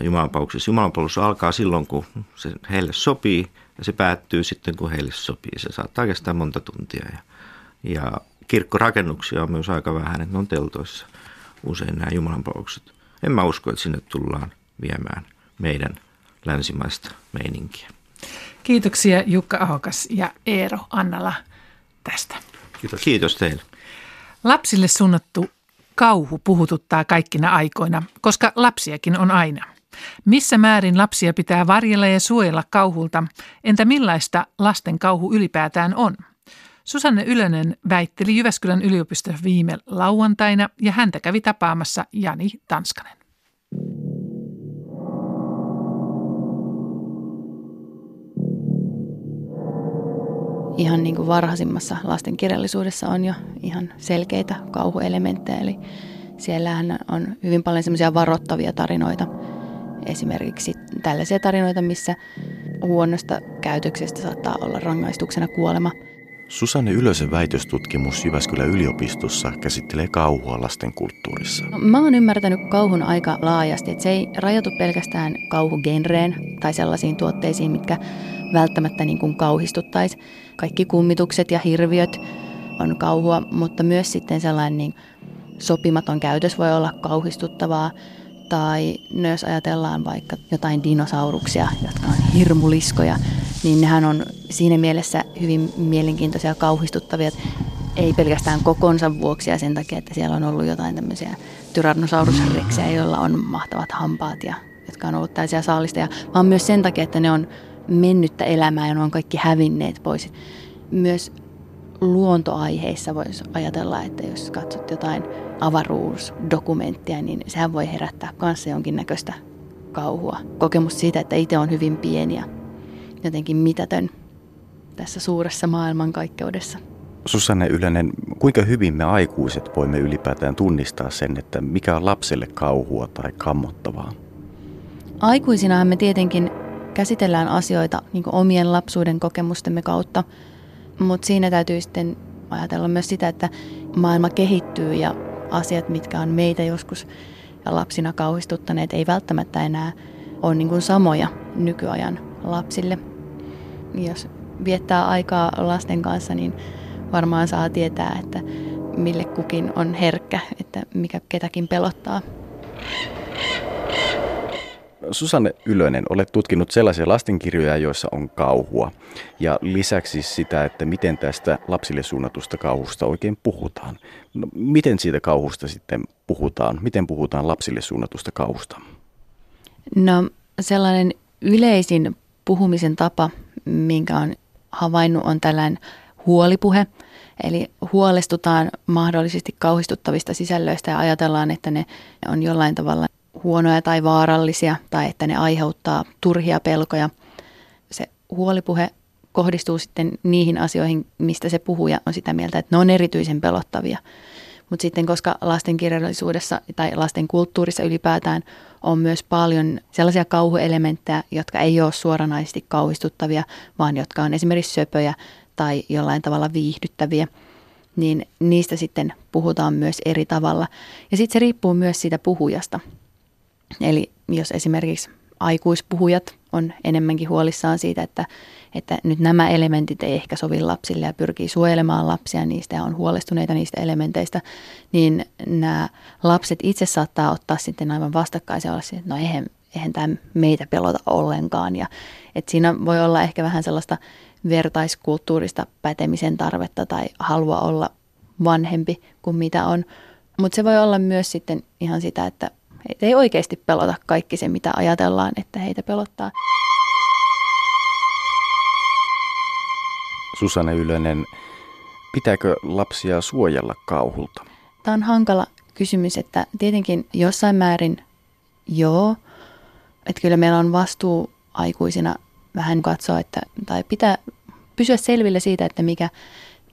jumalanpauksissa. Jumalanpalvelus alkaa silloin, kun se heille sopii ja se päättyy sitten, kun heille sopii. Se saattaa kestää monta tuntia. Ja, ja kirkkorakennuksia on myös aika vähän, että ne on teltoissa usein nämä jumalanpalvelukset. En mä usko, että sinne tullaan viemään meidän länsimaista meininkiä. Kiitoksia Jukka Ahokas ja Eero Annala tästä. Kiitos. Kiitos teille. Lapsille suunnattu kauhu puhututtaa kaikkina aikoina, koska lapsiakin on aina. Missä määrin lapsia pitää varjella ja suojella kauhulta? Entä millaista lasten kauhu ylipäätään on? Susanne Ylönen väitteli Jyväskylän yliopisto viime lauantaina ja häntä kävi tapaamassa Jani Tanskanen. Ihan niin kuin varhaisimmassa lastenkirjallisuudessa on jo ihan selkeitä kauhuelementtejä. Eli siellähän on hyvin paljon semmoisia varoittavia tarinoita. Esimerkiksi tällaisia tarinoita, missä huonosta käytöksestä saattaa olla rangaistuksena kuolema. Susanne Ylösen väitöstutkimus Jyväskylän yliopistossa käsittelee kauhua lasten kulttuurissa. No, mä oon ymmärtänyt kauhun aika laajasti, että se ei rajoitu pelkästään kauhugenreen tai sellaisiin tuotteisiin, mitkä välttämättä niin kuin kauhistuttaisi. Kaikki kummitukset ja hirviöt on kauhua, mutta myös sitten sellainen niin sopimaton käytös voi olla kauhistuttavaa. Tai myös ajatellaan vaikka jotain dinosauruksia, jotka on hirmuliskoja, niin nehän on siinä mielessä hyvin mielenkiintoisia kauhistuttavia. ei pelkästään kokonsa vuoksi ja sen takia, että siellä on ollut jotain tämmöisiä tyrannosaurusreksejä, joilla on mahtavat hampaat ja jotka on ollut tällaisia saalisteja, vaan myös sen takia, että ne on mennyttä elämää ja ne on kaikki hävinneet pois. Myös luontoaiheissa voisi ajatella, että jos katsot jotain avaruusdokumenttia, niin sehän voi herättää kanssa jonkinnäköistä kauhua. Kokemus siitä, että itse on hyvin pieni ja jotenkin mitätön tässä suuressa maailmankaikkeudessa. Susanne Ylönen, kuinka hyvin me aikuiset voimme ylipäätään tunnistaa sen, että mikä on lapselle kauhua tai kammottavaa? Aikuisinahan me tietenkin käsitellään asioita niin omien lapsuuden kokemustemme kautta, mutta siinä täytyy sitten ajatella myös sitä, että maailma kehittyy ja asiat, mitkä on meitä joskus lapsina kauhistuttaneet, ei välttämättä enää ole niin kuin samoja nykyajan lapsille. Jos viettää aikaa lasten kanssa, niin varmaan saa tietää, että mille kukin on herkkä, että mikä ketäkin pelottaa. Susanne Ylönen, olet tutkinut sellaisia lastenkirjoja, joissa on kauhua. Ja lisäksi sitä, että miten tästä lapsille suunnatusta kauhusta oikein puhutaan. No, miten siitä kauhusta sitten puhutaan? Miten puhutaan lapsille suunnatusta kauhusta? No sellainen yleisin puhumisen tapa, minkä on havainnut, on tällainen huolipuhe. Eli huolestutaan mahdollisesti kauhistuttavista sisällöistä ja ajatellaan, että ne on jollain tavalla huonoja tai vaarallisia tai että ne aiheuttaa turhia pelkoja. Se huolipuhe kohdistuu sitten niihin asioihin, mistä se puhuja on sitä mieltä, että ne on erityisen pelottavia. Mutta sitten koska lasten kirjallisuudessa tai lasten kulttuurissa ylipäätään on myös paljon sellaisia kauhuelementtejä, jotka ei ole suoranaisesti kauhistuttavia, vaan jotka on esimerkiksi söpöjä tai jollain tavalla viihdyttäviä, niin niistä sitten puhutaan myös eri tavalla. Ja sitten se riippuu myös siitä puhujasta. Eli jos esimerkiksi aikuispuhujat on enemmänkin huolissaan siitä, että, että nyt nämä elementit ei ehkä sovi lapsille ja pyrkii suojelemaan lapsia niistä ja on huolestuneita niistä elementeistä, niin nämä lapset itse saattaa ottaa sitten aivan vastakkaisen olla että no eihän, eihän tämä meitä pelota ollenkaan. Ja, että siinä voi olla ehkä vähän sellaista vertaiskulttuurista pätemisen tarvetta tai halua olla vanhempi kuin mitä on. Mutta se voi olla myös sitten ihan sitä, että Heitä ei oikeasti pelota kaikki se, mitä ajatellaan, että heitä pelottaa. Susanne Ylönen, pitääkö lapsia suojella kauhulta? Tämä on hankala kysymys, että tietenkin jossain määrin joo, että kyllä meillä on vastuu aikuisina vähän katsoa, että, tai pitää pysyä selville siitä, että mikä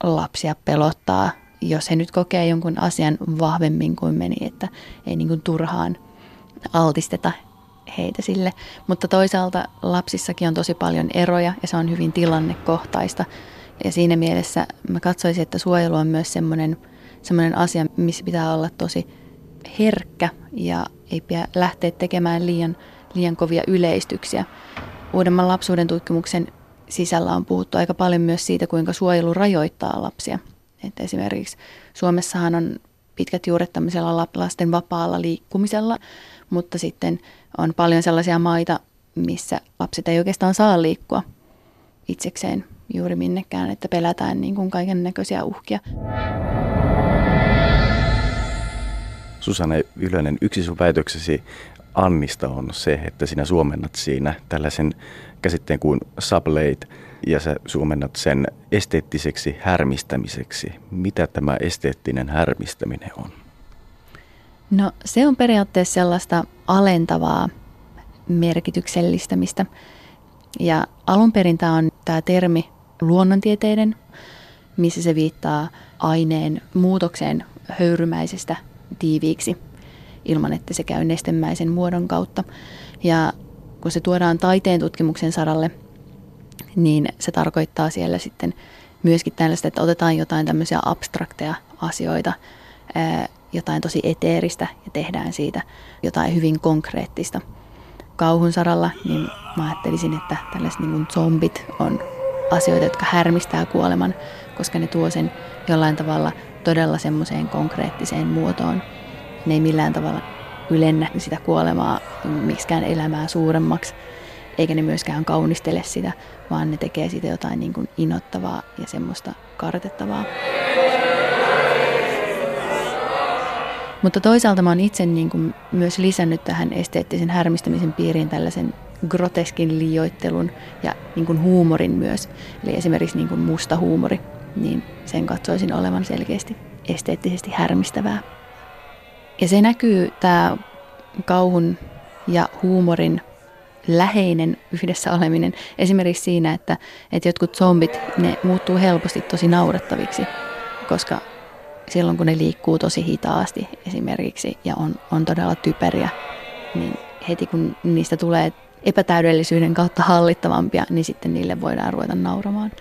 lapsia pelottaa jos he nyt kokee jonkun asian vahvemmin kuin meni, että ei niin kuin turhaan altisteta heitä sille. Mutta toisaalta lapsissakin on tosi paljon eroja ja se on hyvin tilannekohtaista. Ja siinä mielessä mä katsoisin, että suojelu on myös semmoinen, semmoinen asia, missä pitää olla tosi herkkä ja ei pidä lähteä tekemään liian, liian kovia yleistyksiä. Uudemman lapsuuden tutkimuksen sisällä on puhuttu aika paljon myös siitä, kuinka suojelu rajoittaa lapsia – että esimerkiksi Suomessahan on pitkät juuret tämmöisellä lasten vapaalla liikkumisella, mutta sitten on paljon sellaisia maita, missä lapset ei oikeastaan saa liikkua itsekseen juuri minnekään, että pelätään niin kuin kaiken näköisiä uhkia. Susanne Ylönen, yksi sun väitöksesi Annista on se, että sinä suomennat siinä tällaisen käsitteen kuin sublate – ja sä suomennat sen esteettiseksi härmistämiseksi. Mitä tämä esteettinen härmistäminen on? No se on periaatteessa sellaista alentavaa merkityksellistämistä. Ja alun perin tämä on tämä termi luonnontieteiden, missä se viittaa aineen muutokseen höyrymäisestä tiiviiksi ilman, että se käy nestemäisen muodon kautta. Ja kun se tuodaan taiteen tutkimuksen saralle – niin se tarkoittaa siellä sitten myöskin tällaista, että otetaan jotain tämmöisiä abstrakteja asioita, jotain tosi eteeristä ja tehdään siitä jotain hyvin konkreettista. Kauhun saralla, niin mä ajattelisin, että tällaiset niin zombit on asioita, jotka härmistää kuoleman, koska ne tuo sen jollain tavalla todella semmoiseen konkreettiseen muotoon. Ne ei millään tavalla ylennä sitä kuolemaa miksikään elämää suuremmaksi, eikä ne myöskään kaunistele sitä, vaan ne tekee siitä jotain niin kuin inottavaa ja semmoista kartettavaa. Mutta toisaalta mä oon itse niin kuin myös lisännyt tähän esteettisen härmistämisen piiriin tällaisen groteskin liioittelun ja niin kuin huumorin myös. Eli esimerkiksi niin kuin musta huumori, niin sen katsoisin olevan selkeästi esteettisesti härmistävää. Ja se näkyy tämä kauhun ja huumorin läheinen yhdessä oleminen. Esimerkiksi siinä, että, että jotkut zombit, ne muuttuu helposti tosi naurettaviksi, koska silloin kun ne liikkuu tosi hitaasti esimerkiksi ja on, on todella typeriä, niin heti kun niistä tulee epätäydellisyyden kautta hallittavampia, niin sitten niille voidaan ruveta nauramaan.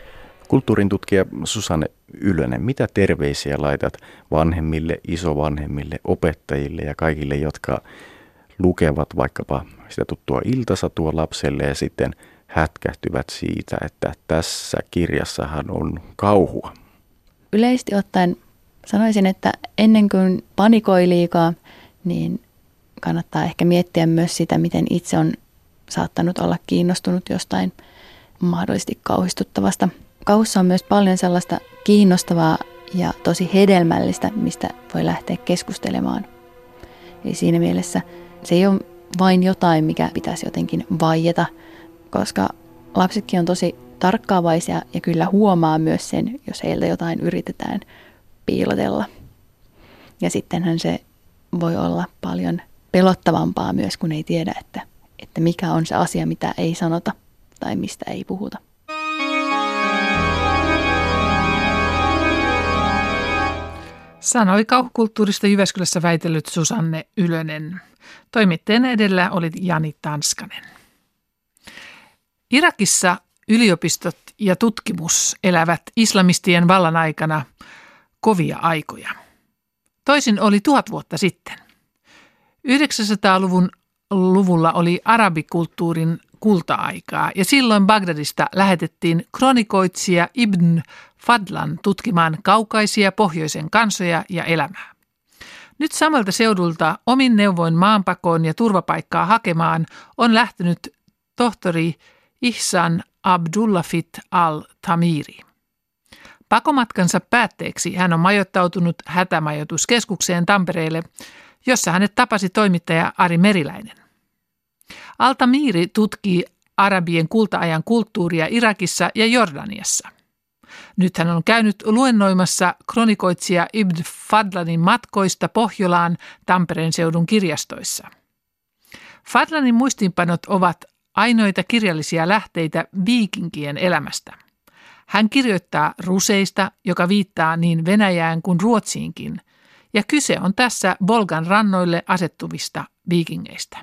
Kulttuurin tutkija Susanne Ylönen, mitä terveisiä laitat vanhemmille, isovanhemmille, opettajille ja kaikille, jotka lukevat vaikkapa sitä tuttua iltasatua lapselle ja sitten hätkähtyvät siitä, että tässä kirjassahan on kauhua? Yleisesti ottaen sanoisin, että ennen kuin panikoi liikaa, niin kannattaa ehkä miettiä myös sitä, miten itse on saattanut olla kiinnostunut jostain mahdollisesti kauhistuttavasta. Kauhussa on myös paljon sellaista kiinnostavaa ja tosi hedelmällistä, mistä voi lähteä keskustelemaan. Eli siinä mielessä se ei ole vain jotain, mikä pitäisi jotenkin vaieta, koska lapsetkin on tosi tarkkaavaisia ja kyllä huomaa myös sen, jos heiltä jotain yritetään piilotella. Ja sittenhän se voi olla paljon pelottavampaa myös, kun ei tiedä, että, että mikä on se asia, mitä ei sanota tai mistä ei puhuta. Sanoi kauhukulttuurista Jyväskylässä väitellyt Susanne Ylönen. Toimittajana edellä oli Jani Tanskanen. Irakissa yliopistot ja tutkimus elävät islamistien vallan aikana kovia aikoja. Toisin oli tuhat vuotta sitten. 900-luvun luvulla oli arabikulttuurin kulta-aikaa ja silloin Bagdadista lähetettiin kronikoitsija Ibn Fadlan tutkimaan kaukaisia pohjoisen kansoja ja elämää. Nyt samalta seudulta omin neuvoin maanpakoon ja turvapaikkaa hakemaan on lähtenyt tohtori Ihsan Abdullafit al-Tamiri. Pakomatkansa päätteeksi hän on majoittautunut hätämajoituskeskukseen Tampereelle, jossa hänet tapasi toimittaja Ari Meriläinen. Altamiri tutkii arabien kultaajan kulttuuria Irakissa ja Jordaniassa. Nyt hän on käynyt luennoimassa kronikoitsija Ibn Fadlanin matkoista Pohjolaan Tampereen seudun kirjastoissa. Fadlanin muistiinpanot ovat ainoita kirjallisia lähteitä viikinkien elämästä. Hän kirjoittaa ruseista, joka viittaa niin Venäjään kuin Ruotsiinkin, ja kyse on tässä Volgan rannoille asettuvista viikingeistä.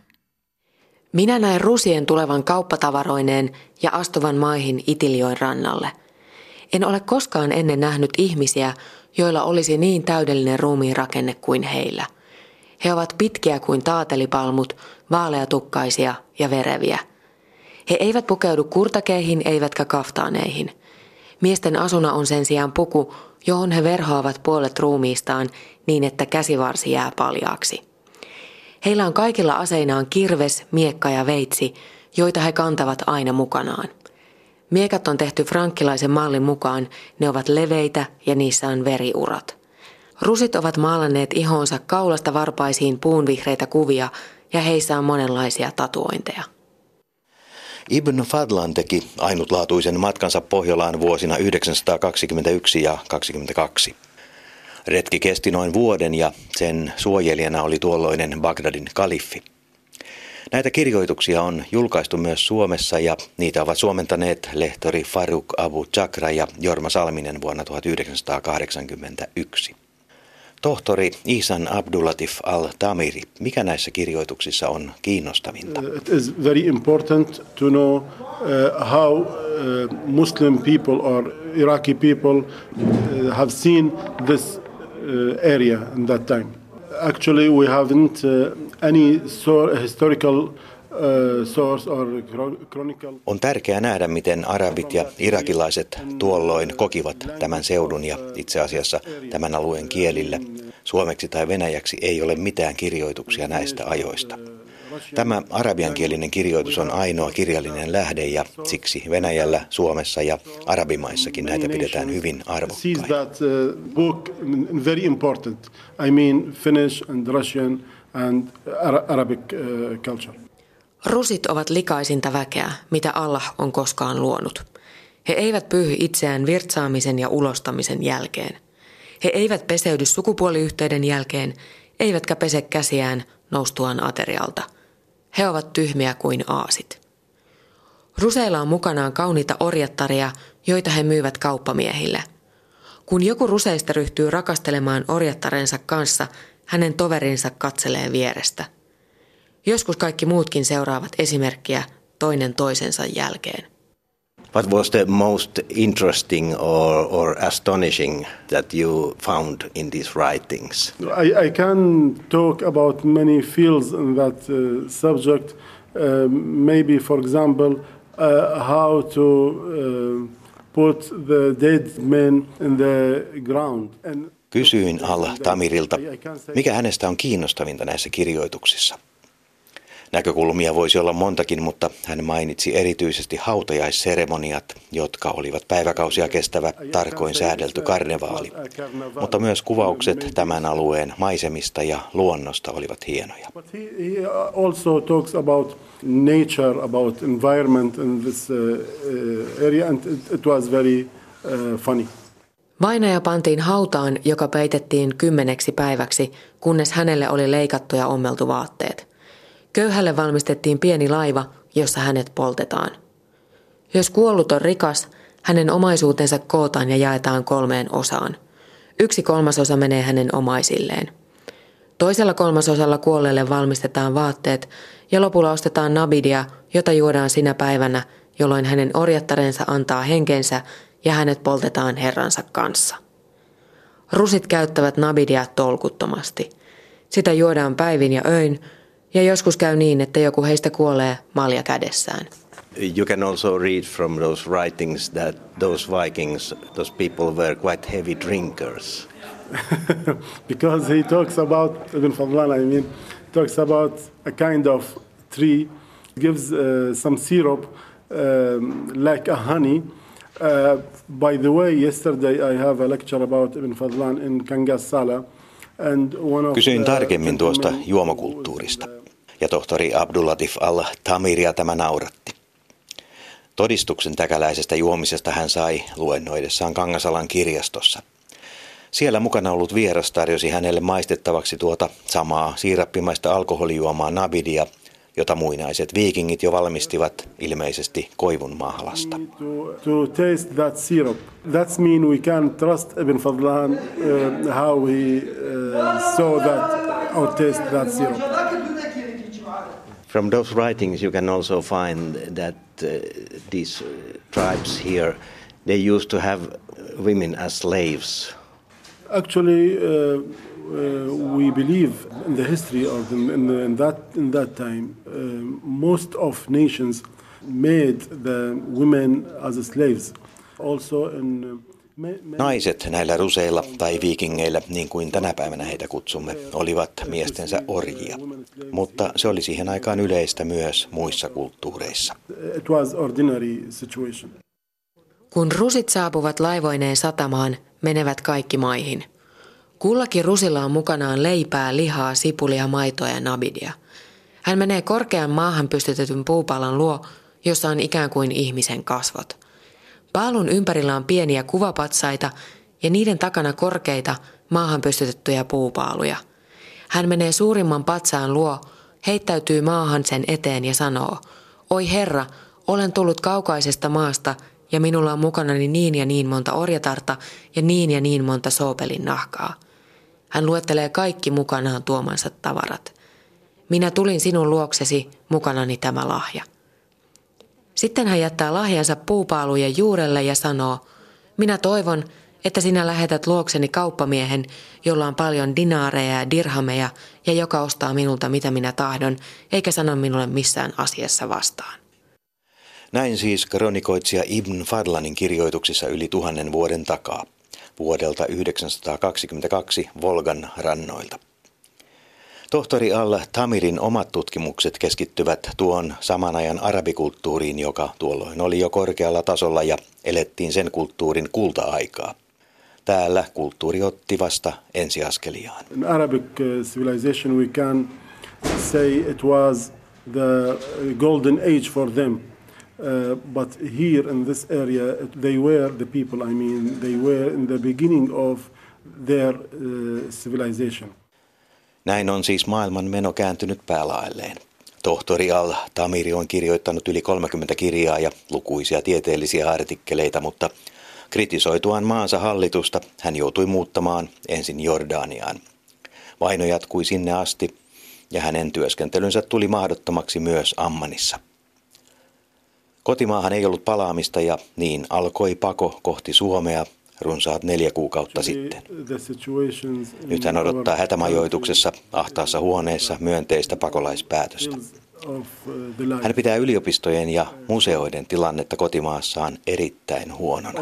Minä näen rusien tulevan kauppatavaroineen ja astuvan maihin Itiljoen rannalle. En ole koskaan ennen nähnyt ihmisiä, joilla olisi niin täydellinen ruumiin rakenne kuin heillä. He ovat pitkiä kuin taatelipalmut, vaaleatukkaisia ja vereviä. He eivät pukeudu kurtakeihin eivätkä kaftaaneihin. Miesten asuna on sen sijaan puku, johon he verhoavat puolet ruumiistaan niin, että käsivarsi jää paljaaksi. Heillä on kaikilla aseinaan kirves, miekka ja veitsi, joita he kantavat aina mukanaan. Miekat on tehty frankkilaisen mallin mukaan, ne ovat leveitä ja niissä on veriurat. Rusit ovat maalanneet ihonsa kaulasta varpaisiin puunvihreitä kuvia ja heissä on monenlaisia tatuointeja. Ibn Fadlan teki ainutlaatuisen matkansa Pohjolaan vuosina 1921 ja 22. Retki kesti noin vuoden ja sen suojelijana oli tuolloinen Bagdadin kaliffi. Näitä kirjoituksia on julkaistu myös Suomessa ja niitä ovat suomentaneet lehtori Faruk Abu Chakra ja Jorma Salminen vuonna 1981. Tohtori Isan Abdulatif al-Tamiri, mikä näissä kirjoituksissa on kiinnostavinta? Uh, it is very important to know uh, how uh, Muslim people or Iraqi people uh, have seen this uh, area in that time. Actually, we haven't uh, any historical on tärkeää nähdä, miten arabit ja irakilaiset tuolloin kokivat tämän seudun ja itse asiassa tämän alueen kielillä. Suomeksi tai venäjäksi ei ole mitään kirjoituksia näistä ajoista. Tämä arabiankielinen kirjoitus on ainoa kirjallinen lähde ja siksi Venäjällä, Suomessa ja arabimaissakin näitä pidetään hyvin arvokkaina. Rusit ovat likaisinta väkeä, mitä Allah on koskaan luonut. He eivät pyyhy itseään virtsaamisen ja ulostamisen jälkeen. He eivät peseydy sukupuoliyhteyden jälkeen, eivätkä pese käsiään noustuaan aterialta. He ovat tyhmiä kuin aasit. Ruseilla on mukanaan kauniita orjattaria, joita he myyvät kauppamiehille. Kun joku ruseista ryhtyy rakastelemaan orjattarensa kanssa, hänen toverinsa katselee vierestä. Joskus kaikki muutkin seuraavat esimerkkiä toinen toisensa jälkeen. What was the most interesting or, or astonishing that you found in these writings? I, I can talk about many fields in that uh, subject. Uh, maybe, for example, uh, how to uh, put the dead men in the ground. And Kysyin Al Tamirilta, mikä hänestä on kiinnostavinta näissä kirjoituksissa. Näkökulmia voisi olla montakin, mutta hän mainitsi erityisesti hautajaisseremoniat, jotka olivat päiväkausia kestävä, tarkoin säädelty karnevaali. Mutta myös kuvaukset tämän alueen maisemista ja luonnosta olivat hienoja. also talks about nature, about environment in this area and it was very funny. Vainaja pantiin hautaan, joka peitettiin kymmeneksi päiväksi, kunnes hänelle oli leikattu ja ommeltu vaatteet. Köyhälle valmistettiin pieni laiva, jossa hänet poltetaan. Jos kuollut on rikas, hänen omaisuutensa kootaan ja jaetaan kolmeen osaan. Yksi kolmasosa menee hänen omaisilleen. Toisella kolmasosalla kuolleelle valmistetaan vaatteet ja lopulla ostetaan nabidia, jota juodaan sinä päivänä, jolloin hänen orjattarensa antaa henkensä ja hänet poltetaan herransa kanssa. Rusit käyttävät nabidia tolkuttomasti. Sitä juodaan päivin ja öin, ja joskus käy niin, että joku heistä kuolee malja kädessään. You can also read from those writings that those Vikings, those people were quite heavy drinkers. Because he talks about, Ibn Fadlan, I mean, talks about a kind of tree, gives uh, some syrup um, like a honey. Uh, by the way, yesterday I have a lecture about Ibn Fadlan in Kangas Sala. Kysyin tarkemmin tuosta juomakulttuurista ja tohtori Abdullatif al-Tamiria tämä nauratti. Todistuksen täkäläisestä juomisesta hän sai luennoidessaan Kangasalan kirjastossa. Siellä mukana ollut vieras tarjosi hänelle maistettavaksi tuota samaa siirappimaista alkoholijuomaa nabidia, jota muinaiset viikingit jo valmistivat ilmeisesti koivun taste that uh, how he uh, saw that or taste that syrup. From those writings, you can also find that uh, these uh, tribes here, they used to have women as slaves. Actually, uh, uh, we believe in the history of in, in that in that time, uh, most of nations made the women as slaves. Also in Naiset näillä ruseilla tai viikingeillä, niin kuin tänä päivänä heitä kutsumme, olivat miestensä orjia. Mutta se oli siihen aikaan yleistä myös muissa kulttuureissa. Kun rusit saapuvat laivoineen satamaan, menevät kaikki maihin. Kullakin rusilla on mukanaan leipää, lihaa, sipulia, maitoa ja nabidia. Hän menee korkean maahan pystytetyn puupalan luo, jossa on ikään kuin ihmisen kasvot – Paalun ympärillä on pieniä kuvapatsaita ja niiden takana korkeita maahan pystytettyjä puupaaluja. Hän menee suurimman patsaan luo, heittäytyy maahan sen eteen ja sanoo, Oi herra, olen tullut kaukaisesta maasta ja minulla on mukanani niin ja niin monta orjatarta ja niin ja niin monta soopelin nahkaa. Hän luettelee kaikki mukanaan tuomansa tavarat. Minä tulin sinun luoksesi, mukanani tämä lahja. Sitten hän jättää lahjansa puupaalujen juurelle ja sanoo, minä toivon, että sinä lähetät luokseni kauppamiehen, jolla on paljon dinaareja ja dirhameja ja joka ostaa minulta mitä minä tahdon, eikä sano minulle missään asiassa vastaan. Näin siis kronikoitsija Ibn Fadlanin kirjoituksissa yli tuhannen vuoden takaa, vuodelta 922 Volgan rannoilta. Tohtori Alla Tamirin omat tutkimukset keskittyvät tuon saman ajan arabikulttuuriin, joka tuolloin oli jo korkealla tasolla ja elettiin sen kulttuurin kulta-aikaa. Täällä kulttuuri otti vasta ensiaskeliaan. In Arabic uh, civilization we can say it was the golden age for them. Uh, but here in this area, they were the people, I mean, they were in the beginning of their uh, civilization. Näin on siis maailman meno kääntynyt päälaelleen. Tohtori Al-Tamiri on kirjoittanut yli 30 kirjaa ja lukuisia tieteellisiä artikkeleita, mutta kritisoituaan maansa hallitusta hän joutui muuttamaan ensin Jordaniaan. Vaino jatkui sinne asti ja hänen työskentelynsä tuli mahdottomaksi myös Ammanissa. Kotimaahan ei ollut palaamista ja niin alkoi pako kohti Suomea runsaat neljä kuukautta sitten. Nyt hän odottaa hätämajoituksessa ahtaassa huoneessa myönteistä pakolaispäätöstä. Hän pitää yliopistojen ja museoiden tilannetta kotimaassaan erittäin huonona.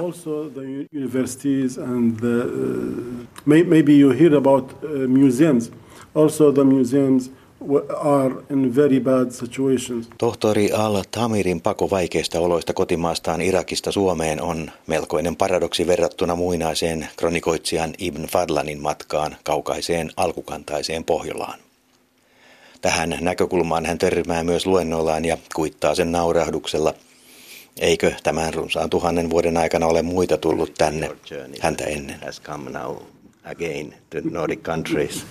Maybe you hear about museums. Also the museums are in very bad situations. Tohtori Al-Tamirin pako vaikeista oloista kotimaastaan Irakista Suomeen on melkoinen paradoksi verrattuna muinaiseen kronikoitsijan Ibn Fadlanin matkaan kaukaiseen alkukantaiseen Pohjolaan. Tähän näkökulmaan hän törmää myös luennoillaan ja kuittaa sen naurahduksella. Eikö tämän runsaan tuhannen vuoden aikana ole muita tullut tänne häntä ennen? again to Nordic countries.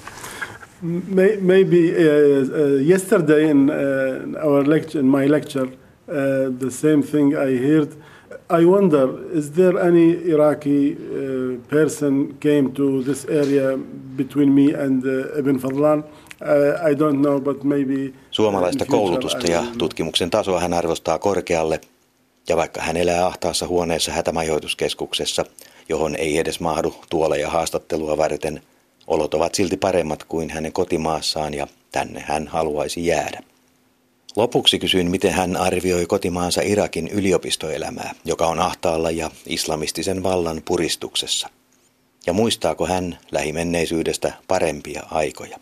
Maybe uh, uh, yesterday in uh, our lecture, in my lecture, uh, the same thing I heard. I wonder, is there any Iraqi uh, person came to this area between me and uh, Ibn Fadlan? I don't know, but maybe Suomalaista koulutusta ja tutkimuksen tasoa hän arvostaa korkealle. Ja vaikka hän elää ahtaassa huoneessa hätämajoituskeskuksessa, johon ei edes mahdu tuoleja haastattelua varten – Olot ovat silti paremmat kuin hänen kotimaassaan ja tänne hän haluaisi jäädä. Lopuksi kysyin, miten hän arvioi kotimaansa Irakin yliopistoelämää, joka on ahtaalla ja islamistisen vallan puristuksessa. Ja muistaako hän lähimenneisyydestä parempia aikoja?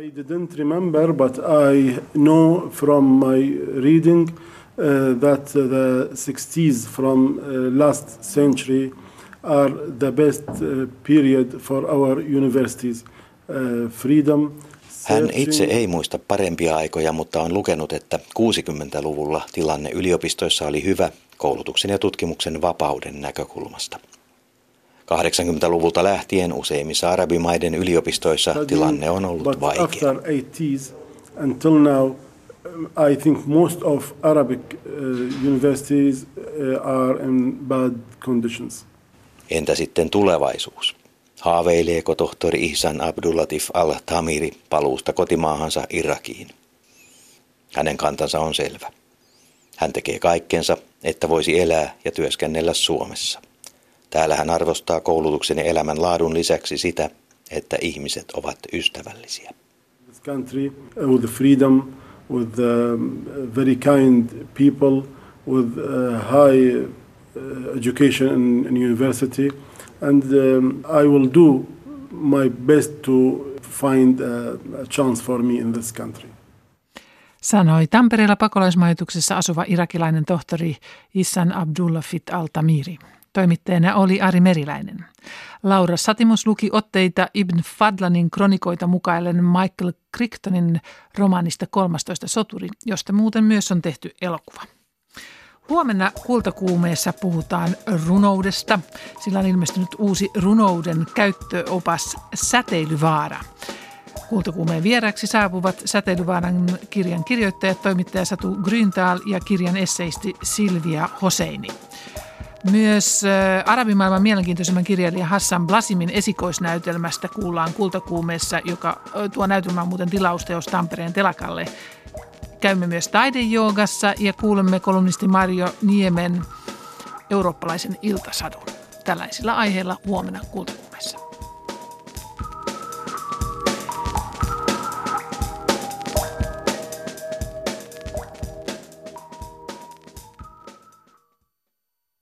I didn't remember, but I know from my reading uh, that the 60s from uh, last century – are the best uh, period for our universities. Uh, freedom, hän itse ei muista parempia aikoja, mutta on lukenut, että 60-luvulla tilanne yliopistoissa oli hyvä koulutuksen ja tutkimuksen vapauden näkökulmasta. 80-luvulta lähtien useimmissa arabimaiden yliopistoissa tilanne on ollut vaikea. Until now, I think most of Arabic uh, universities uh, are in bad conditions. Entä sitten tulevaisuus? Haaveileeko tohtori Ihsan Abdullatif al-Tamiri paluusta kotimaahansa Irakiin? Hänen kantansa on selvä. Hän tekee kaikkensa, että voisi elää ja työskennellä Suomessa. Täällä hän arvostaa koulutuksen ja elämän laadun lisäksi sitä, että ihmiset ovat ystävällisiä. This country uh, with the freedom, with the um, very kind people, with uh, high education in, in university, and um, I will do my best to find a, a chance for me in this country. Sanoi Tampereella pakolaismajoituksessa asuva irakilainen tohtori Issan Abdullah Fit Al-Tamiri. Toimittajana oli Ari Meriläinen. Laura Satimus luki otteita Ibn Fadlanin kronikoita mukaillen Michael Crichtonin romaanista 13 soturi, josta muuten myös on tehty elokuva. Huomenna kultakuumeessa puhutaan runoudesta. Sillä on ilmestynyt uusi runouden käyttöopas Säteilyvaara. Kultakuumeen vieraksi saapuvat Säteilyvaaran kirjan kirjoittajat, toimittaja Satu Grüntal ja kirjan esseisti Silvia Hoseini. Myös arabimaailman mielenkiintoisemman kirjailija Hassan Blasimin esikoisnäytelmästä kuullaan Kultakuumeessa, joka tuo näytelmään muuten tilausteos Tampereen telakalle Käymme myös taidejoogassa ja kuulemme kolumnisti Mario Niemen eurooppalaisen iltasadun. Tällaisilla aiheilla huomenna kuulta